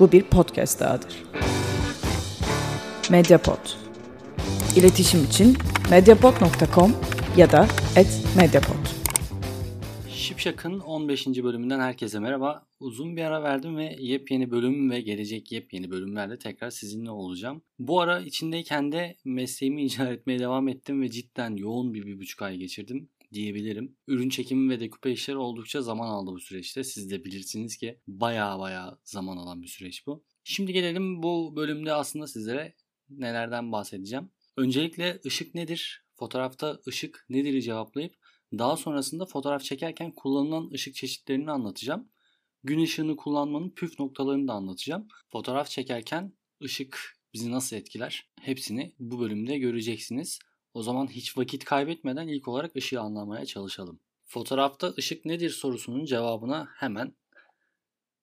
Bu bir podcast dahadır. Mediapod. İletişim için mediapod.com ya da @mediapod. Şipşak'ın 15. bölümünden herkese merhaba. Uzun bir ara verdim ve yepyeni bölüm ve gelecek yepyeni bölümlerde tekrar sizinle olacağım. Bu ara içindeyken de mesleğimi icra etmeye devam ettim ve cidden yoğun bir bir buçuk ay geçirdim diyebilirim. Ürün çekimi ve deküpe işleri oldukça zaman aldı bu süreçte. Siz de bilirsiniz ki baya baya zaman alan bir süreç bu. Şimdi gelelim bu bölümde aslında sizlere nelerden bahsedeceğim. Öncelikle ışık nedir? Fotoğrafta ışık nedir'i cevaplayıp daha sonrasında fotoğraf çekerken kullanılan ışık çeşitlerini anlatacağım. Gün ışığını kullanmanın püf noktalarını da anlatacağım. Fotoğraf çekerken ışık bizi nasıl etkiler? Hepsini bu bölümde göreceksiniz. O zaman hiç vakit kaybetmeden ilk olarak ışığı anlamaya çalışalım. Fotoğrafta ışık nedir sorusunun cevabına hemen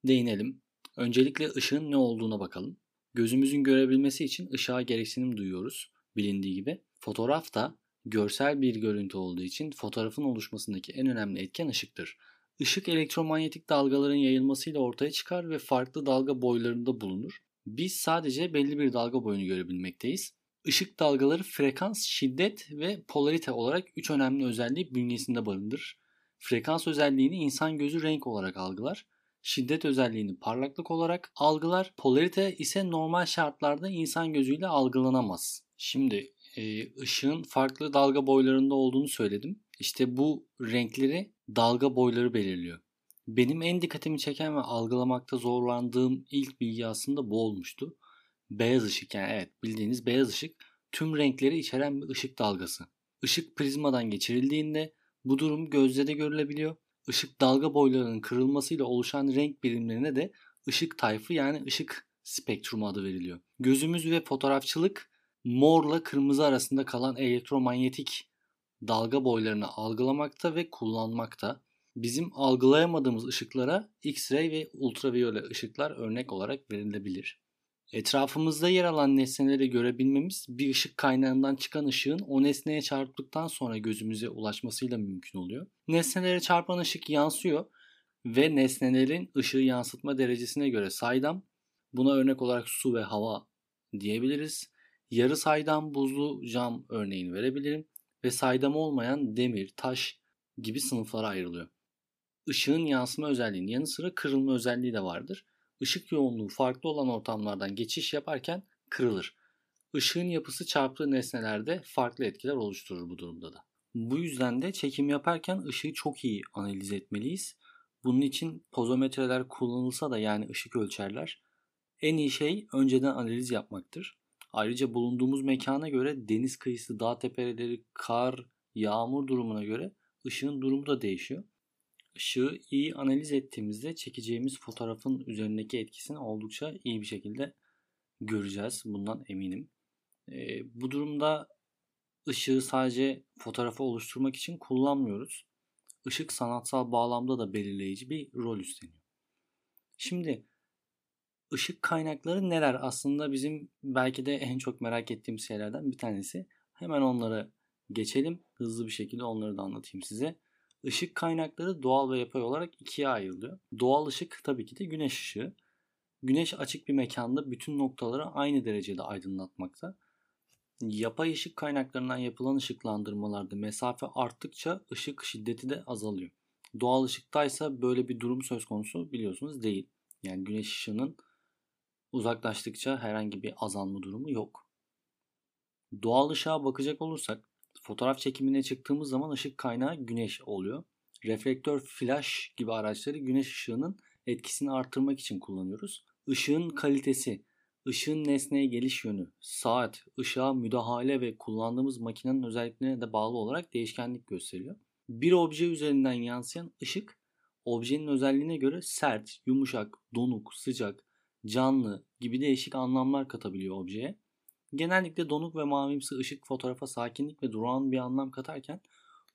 değinelim. Öncelikle ışığın ne olduğuna bakalım. Gözümüzün görebilmesi için ışığa gereksinim duyuyoruz bilindiği gibi. Fotoğraf da görsel bir görüntü olduğu için fotoğrafın oluşmasındaki en önemli etken ışıktır. Işık elektromanyetik dalgaların yayılmasıyla ortaya çıkar ve farklı dalga boylarında bulunur. Biz sadece belli bir dalga boyunu görebilmekteyiz. Işık dalgaları frekans, şiddet ve polarite olarak üç önemli özelliği bünyesinde barındırır. Frekans özelliğini insan gözü renk olarak algılar. Şiddet özelliğini parlaklık olarak algılar. Polarite ise normal şartlarda insan gözüyle algılanamaz. Şimdi e, ışığın farklı dalga boylarında olduğunu söyledim. İşte bu renkleri dalga boyları belirliyor. Benim en dikkatimi çeken ve algılamakta zorlandığım ilk bilgi aslında bu olmuştu. Beyaz ışık yani evet bildiğiniz beyaz ışık tüm renkleri içeren bir ışık dalgası. Işık prizmadan geçirildiğinde bu durum gözle de görülebiliyor. Işık dalga boylarının kırılmasıyla oluşan renk birimlerine de ışık tayfı yani ışık spektrumu adı veriliyor. Gözümüz ve fotoğrafçılık morla kırmızı arasında kalan elektromanyetik dalga boylarını algılamakta ve kullanmakta. Bizim algılayamadığımız ışıklara X-ray ve ultraviyole ışıklar örnek olarak verilebilir. Etrafımızda yer alan nesneleri görebilmemiz bir ışık kaynağından çıkan ışığın o nesneye çarptıktan sonra gözümüze ulaşmasıyla mümkün oluyor. Nesnelere çarpan ışık yansıyor ve nesnelerin ışığı yansıtma derecesine göre saydam, buna örnek olarak su ve hava diyebiliriz. Yarı saydam buzlu cam örneğini verebilirim ve saydam olmayan demir, taş gibi sınıflara ayrılıyor. Işığın yansıma özelliğinin yanı sıra kırılma özelliği de vardır. Işık yoğunluğu farklı olan ortamlardan geçiş yaparken kırılır. Işığın yapısı çarptığı nesnelerde farklı etkiler oluşturur bu durumda da. Bu yüzden de çekim yaparken ışığı çok iyi analiz etmeliyiz. Bunun için pozometreler kullanılsa da yani ışık ölçerler en iyi şey önceden analiz yapmaktır. Ayrıca bulunduğumuz mekana göre deniz kıyısı, dağ tepeleri, kar, yağmur durumuna göre ışığın durumu da değişiyor. Işığı iyi analiz ettiğimizde çekeceğimiz fotoğrafın üzerindeki etkisini oldukça iyi bir şekilde göreceğiz. Bundan eminim. E, bu durumda ışığı sadece fotoğrafı oluşturmak için kullanmıyoruz. Işık sanatsal bağlamda da belirleyici bir rol üstleniyor. Şimdi ışık kaynakları neler? Aslında bizim belki de en çok merak ettiğimiz şeylerden bir tanesi. Hemen onlara geçelim. Hızlı bir şekilde onları da anlatayım size. Işık kaynakları doğal ve yapay olarak ikiye ayrılıyor. Doğal ışık tabii ki de güneş ışığı. Güneş açık bir mekanda bütün noktaları aynı derecede aydınlatmakta. Yapay ışık kaynaklarından yapılan ışıklandırmalarda mesafe arttıkça ışık şiddeti de azalıyor. Doğal ışıktaysa böyle bir durum söz konusu biliyorsunuz değil. Yani güneş ışığının uzaklaştıkça herhangi bir azalma durumu yok. Doğal ışığa bakacak olursak fotoğraf çekimine çıktığımız zaman ışık kaynağı güneş oluyor. Reflektör, flash gibi araçları güneş ışığının etkisini arttırmak için kullanıyoruz. Işığın kalitesi, ışığın nesneye geliş yönü, saat, ışığa müdahale ve kullandığımız makinenin özelliklerine de bağlı olarak değişkenlik gösteriyor. Bir obje üzerinden yansıyan ışık objenin özelliğine göre sert, yumuşak, donuk, sıcak, canlı gibi değişik anlamlar katabiliyor objeye. Genellikle donuk ve mavimsi ışık fotoğrafa sakinlik ve durağan bir anlam katarken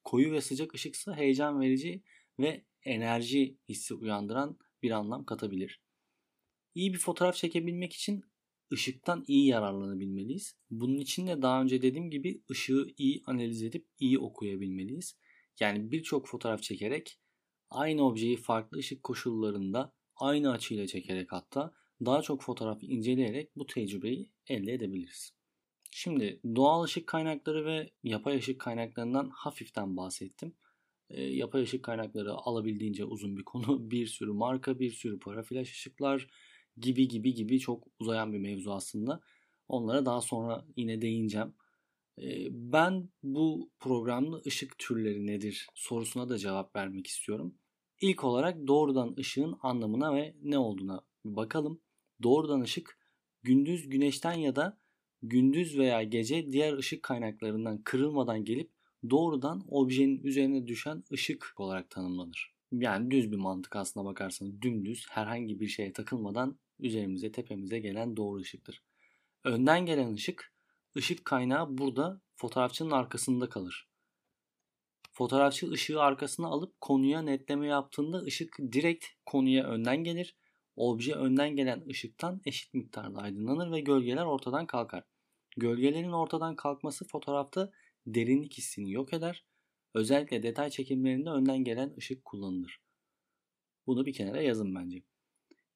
koyu ve sıcak ışıksa heyecan verici ve enerji hissi uyandıran bir anlam katabilir. İyi bir fotoğraf çekebilmek için ışıktan iyi yararlanabilmeliyiz. Bunun için de daha önce dediğim gibi ışığı iyi analiz edip iyi okuyabilmeliyiz. Yani birçok fotoğraf çekerek aynı objeyi farklı ışık koşullarında aynı açıyla çekerek hatta daha çok fotoğraf inceleyerek bu tecrübeyi elde edebiliriz. Şimdi doğal ışık kaynakları ve yapay ışık kaynaklarından hafiften bahsettim. E, yapay ışık kaynakları alabildiğince uzun bir konu. Bir sürü marka, bir sürü paraflaş ışıklar gibi gibi gibi çok uzayan bir mevzu aslında. Onlara daha sonra yine değineceğim. E, ben bu programda ışık türleri nedir sorusuna da cevap vermek istiyorum. İlk olarak doğrudan ışığın anlamına ve ne olduğuna bakalım. Doğrudan ışık gündüz güneşten ya da gündüz veya gece diğer ışık kaynaklarından kırılmadan gelip doğrudan objenin üzerine düşen ışık olarak tanımlanır. Yani düz bir mantık aslına bakarsanız dümdüz herhangi bir şeye takılmadan üzerimize tepemize gelen doğru ışıktır. Önden gelen ışık, ışık kaynağı burada fotoğrafçının arkasında kalır. Fotoğrafçı ışığı arkasına alıp konuya netleme yaptığında ışık direkt konuya önden gelir. Obje önden gelen ışıktan eşit miktarda aydınlanır ve gölgeler ortadan kalkar. Gölgelerin ortadan kalkması fotoğrafta derinlik hissini yok eder. Özellikle detay çekimlerinde önden gelen ışık kullanılır. Bunu bir kenara yazın bence.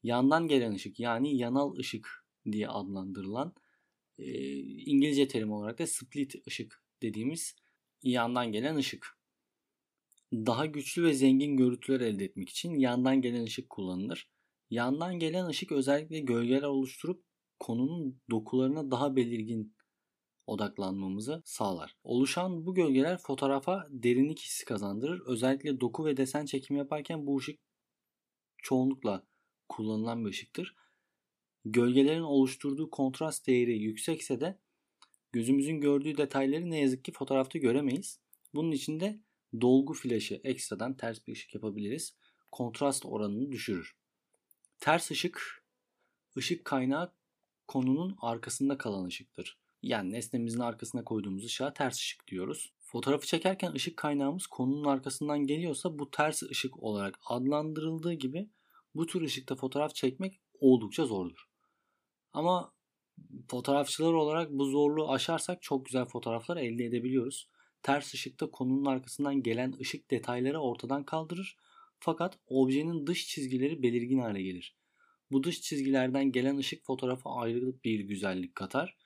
Yandan gelen ışık yani yanal ışık diye adlandırılan e, İngilizce terim olarak da split ışık dediğimiz yandan gelen ışık. Daha güçlü ve zengin görüntüler elde etmek için yandan gelen ışık kullanılır. Yandan gelen ışık özellikle gölgeler oluşturup konunun dokularına daha belirgin odaklanmamızı sağlar. Oluşan bu gölgeler fotoğrafa derinlik hissi kazandırır. Özellikle doku ve desen çekimi yaparken bu ışık çoğunlukla kullanılan bir ışıktır. Gölgelerin oluşturduğu kontrast değeri yüksekse de gözümüzün gördüğü detayları ne yazık ki fotoğrafta göremeyiz. Bunun için de dolgu flaşı ekstradan ters bir ışık yapabiliriz. Kontrast oranını düşürür. Ters ışık, ışık kaynağı konunun arkasında kalan ışıktır. Yani nesnemizin arkasına koyduğumuz ışığa ters ışık diyoruz. Fotoğrafı çekerken ışık kaynağımız konunun arkasından geliyorsa bu ters ışık olarak adlandırıldığı gibi bu tür ışıkta fotoğraf çekmek oldukça zordur. Ama fotoğrafçılar olarak bu zorluğu aşarsak çok güzel fotoğraflar elde edebiliyoruz. Ters ışıkta konunun arkasından gelen ışık detayları ortadan kaldırır fakat objenin dış çizgileri belirgin hale gelir. Bu dış çizgilerden gelen ışık fotoğrafa ayrı bir güzellik katar.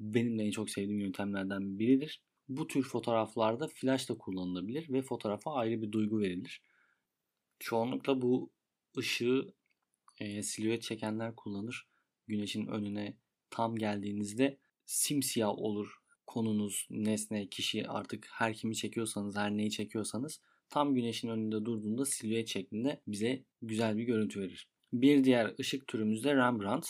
Benim de en çok sevdiğim yöntemlerden biridir. Bu tür fotoğraflarda flash da kullanılabilir ve fotoğrafa ayrı bir duygu verilir. Çoğunlukla bu ışığı e, silüet çekenler kullanır. Güneşin önüne tam geldiğinizde simsiyah olur konunuz, nesne, kişi artık her kimi çekiyorsanız, her neyi çekiyorsanız tam güneşin önünde durduğunda silüet şeklinde bize güzel bir görüntü verir. Bir diğer ışık türümüz de Rembrandt.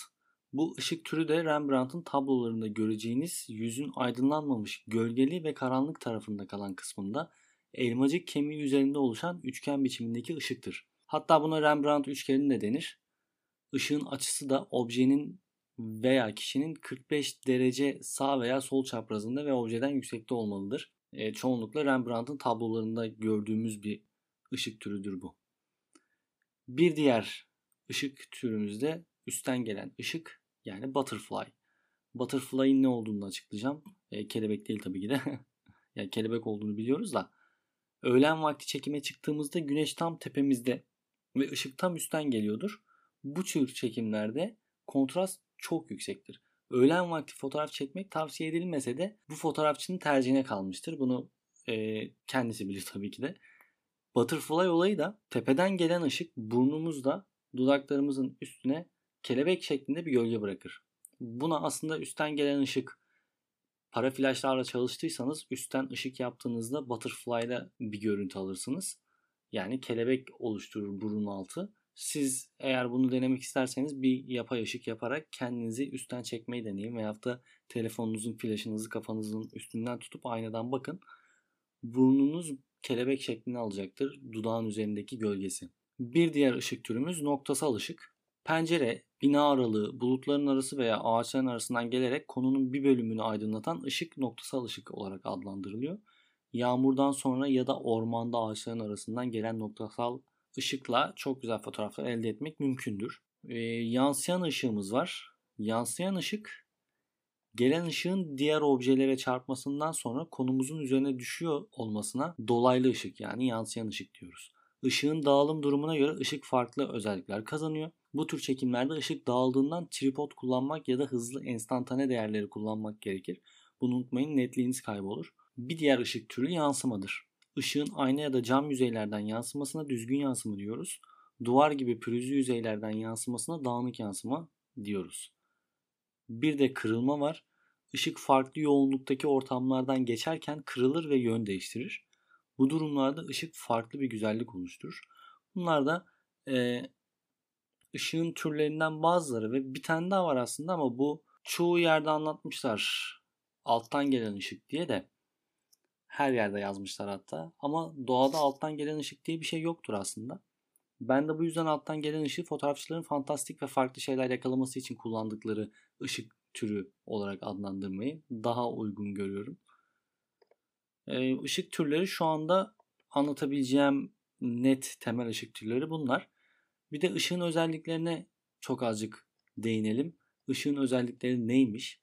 Bu ışık türü de Rembrandt'ın tablolarında göreceğiniz yüzün aydınlanmamış gölgeli ve karanlık tarafında kalan kısmında elmacık kemiği üzerinde oluşan üçgen biçimindeki ışıktır. Hatta buna Rembrandt üçgeni de denir. Işığın açısı da objenin veya kişinin 45 derece sağ veya sol çaprazında ve objeden yüksekte olmalıdır. E, çoğunlukla Rembrandt'ın tablolarında gördüğümüz bir ışık türüdür bu. Bir diğer ışık türümüzde üstten gelen ışık yani butterfly. Butterfly'in ne olduğunu açıklayacağım. E, kelebek değil tabii ki de. yani kelebek olduğunu biliyoruz da. Öğlen vakti çekime çıktığımızda güneş tam tepemizde ve ışık tam üstten geliyordur. Bu tür çekimlerde kontrast çok yüksektir. Öğlen vakti fotoğraf çekmek tavsiye edilmese de bu fotoğrafçının tercihine kalmıştır. Bunu e, kendisi bilir tabii ki de. Butterfly olayı da tepeden gelen ışık burnumuzda dudaklarımızın üstüne kelebek şeklinde bir gölge bırakır. Buna aslında üstten gelen ışık para flaşlarla çalıştıysanız üstten ışık yaptığınızda butterfly'da bir görüntü alırsınız. Yani kelebek oluşturur burun altı. Siz eğer bunu denemek isterseniz bir yapay ışık yaparak kendinizi üstten çekmeyi deneyin veyahut da telefonunuzun flaşınızı kafanızın üstünden tutup aynadan bakın. Burnunuz kelebek şeklini alacaktır dudağın üzerindeki gölgesi. Bir diğer ışık türümüz noktasal ışık. Pencere, bina aralığı, bulutların arası veya ağaçların arasından gelerek konunun bir bölümünü aydınlatan ışık noktasal ışık olarak adlandırılıyor. Yağmurdan sonra ya da ormanda ağaçların arasından gelen noktasal ışıkla çok güzel fotoğraflar elde etmek mümkündür. E, yansıyan ışığımız var. Yansıyan ışık gelen ışığın diğer objelere çarpmasından sonra konumuzun üzerine düşüyor olmasına dolaylı ışık yani yansıyan ışık diyoruz. Işığın dağılım durumuna göre ışık farklı özellikler kazanıyor. Bu tür çekimlerde ışık dağıldığından tripod kullanmak ya da hızlı enstantane değerleri kullanmak gerekir. Bunu unutmayın netliğiniz kaybolur. Bir diğer ışık türü yansımadır. Işığın ayna ya da cam yüzeylerden yansımasına düzgün yansıma diyoruz. Duvar gibi pürüzlü yüzeylerden yansımasına dağınık yansıma diyoruz. Bir de kırılma var. Işık farklı yoğunluktaki ortamlardan geçerken kırılır ve yön değiştirir. Bu durumlarda ışık farklı bir güzellik oluşturur. Bunlar da e, ışığın türlerinden bazıları ve bir tane daha var aslında ama bu çoğu yerde anlatmışlar. Alttan gelen ışık diye de her yerde yazmışlar hatta. Ama doğada alttan gelen ışık diye bir şey yoktur aslında. Ben de bu yüzden alttan gelen ışığı fotoğrafçıların fantastik ve farklı şeyler yakalaması için kullandıkları ışık türü olarak adlandırmayı daha uygun görüyorum. Işık türleri şu anda anlatabileceğim net temel ışık türleri bunlar. Bir de ışığın özelliklerine çok azıcık değinelim. Işığın özellikleri neymiş?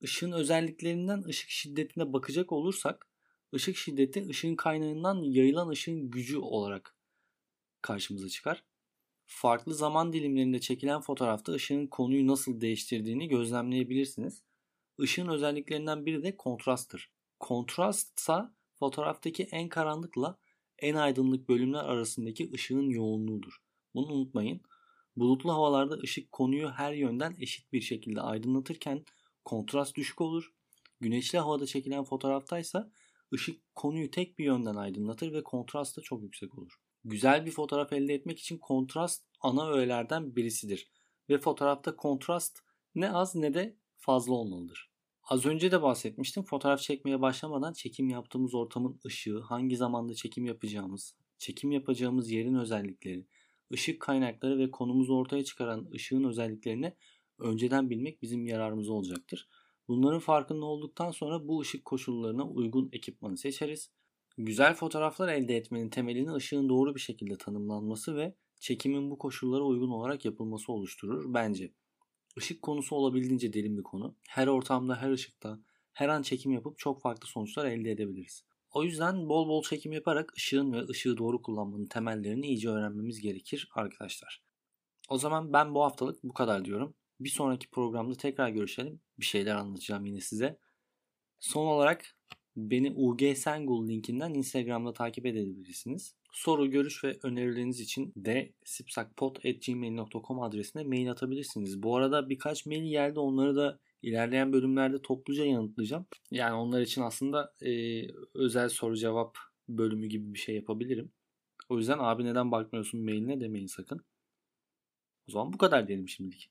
Işığın özelliklerinden ışık şiddetine bakacak olursak ışık şiddeti ışığın kaynağından yayılan ışığın gücü olarak karşımıza çıkar. Farklı zaman dilimlerinde çekilen fotoğrafta ışığın konuyu nasıl değiştirdiğini gözlemleyebilirsiniz. Işığın özelliklerinden biri de kontrasttır. Kontrastsa fotoğraftaki en karanlıkla en aydınlık bölümler arasındaki ışığın yoğunluğudur. Bunu unutmayın. Bulutlu havalarda ışık konuyu her yönden eşit bir şekilde aydınlatırken kontrast düşük olur. Güneşli havada çekilen fotoğraftaysa ışık konuyu tek bir yönden aydınlatır ve kontrast da çok yüksek olur. Güzel bir fotoğraf elde etmek için kontrast ana öğelerden birisidir ve fotoğrafta kontrast ne az ne de fazla olmalıdır. Az önce de bahsetmiştim. Fotoğraf çekmeye başlamadan çekim yaptığımız ortamın ışığı, hangi zamanda çekim yapacağımız, çekim yapacağımız yerin özellikleri, ışık kaynakları ve konumuzu ortaya çıkaran ışığın özelliklerini önceden bilmek bizim yararımıza olacaktır. Bunların farkında olduktan sonra bu ışık koşullarına uygun ekipmanı seçeriz. Güzel fotoğraflar elde etmenin temelini ışığın doğru bir şekilde tanımlanması ve çekimin bu koşullara uygun olarak yapılması oluşturur bence. Işık konusu olabildiğince derin bir konu. Her ortamda, her ışıkta, her an çekim yapıp çok farklı sonuçlar elde edebiliriz. O yüzden bol bol çekim yaparak ışığın ve ışığı doğru kullanmanın temellerini iyice öğrenmemiz gerekir arkadaşlar. O zaman ben bu haftalık bu kadar diyorum. Bir sonraki programda tekrar görüşelim. Bir şeyler anlatacağım yine size. Son olarak beni UG Sengul linkinden Instagram'da takip edebilirsiniz. Soru, görüş ve önerileriniz için de sipsakpot.gmail.com adresine mail atabilirsiniz. Bu arada birkaç mail geldi onları da ilerleyen bölümlerde topluca yanıtlayacağım. Yani onlar için aslında e, özel soru cevap bölümü gibi bir şey yapabilirim. O yüzden abi neden bakmıyorsun mailine demeyin sakın. O zaman bu kadar diyelim şimdilik.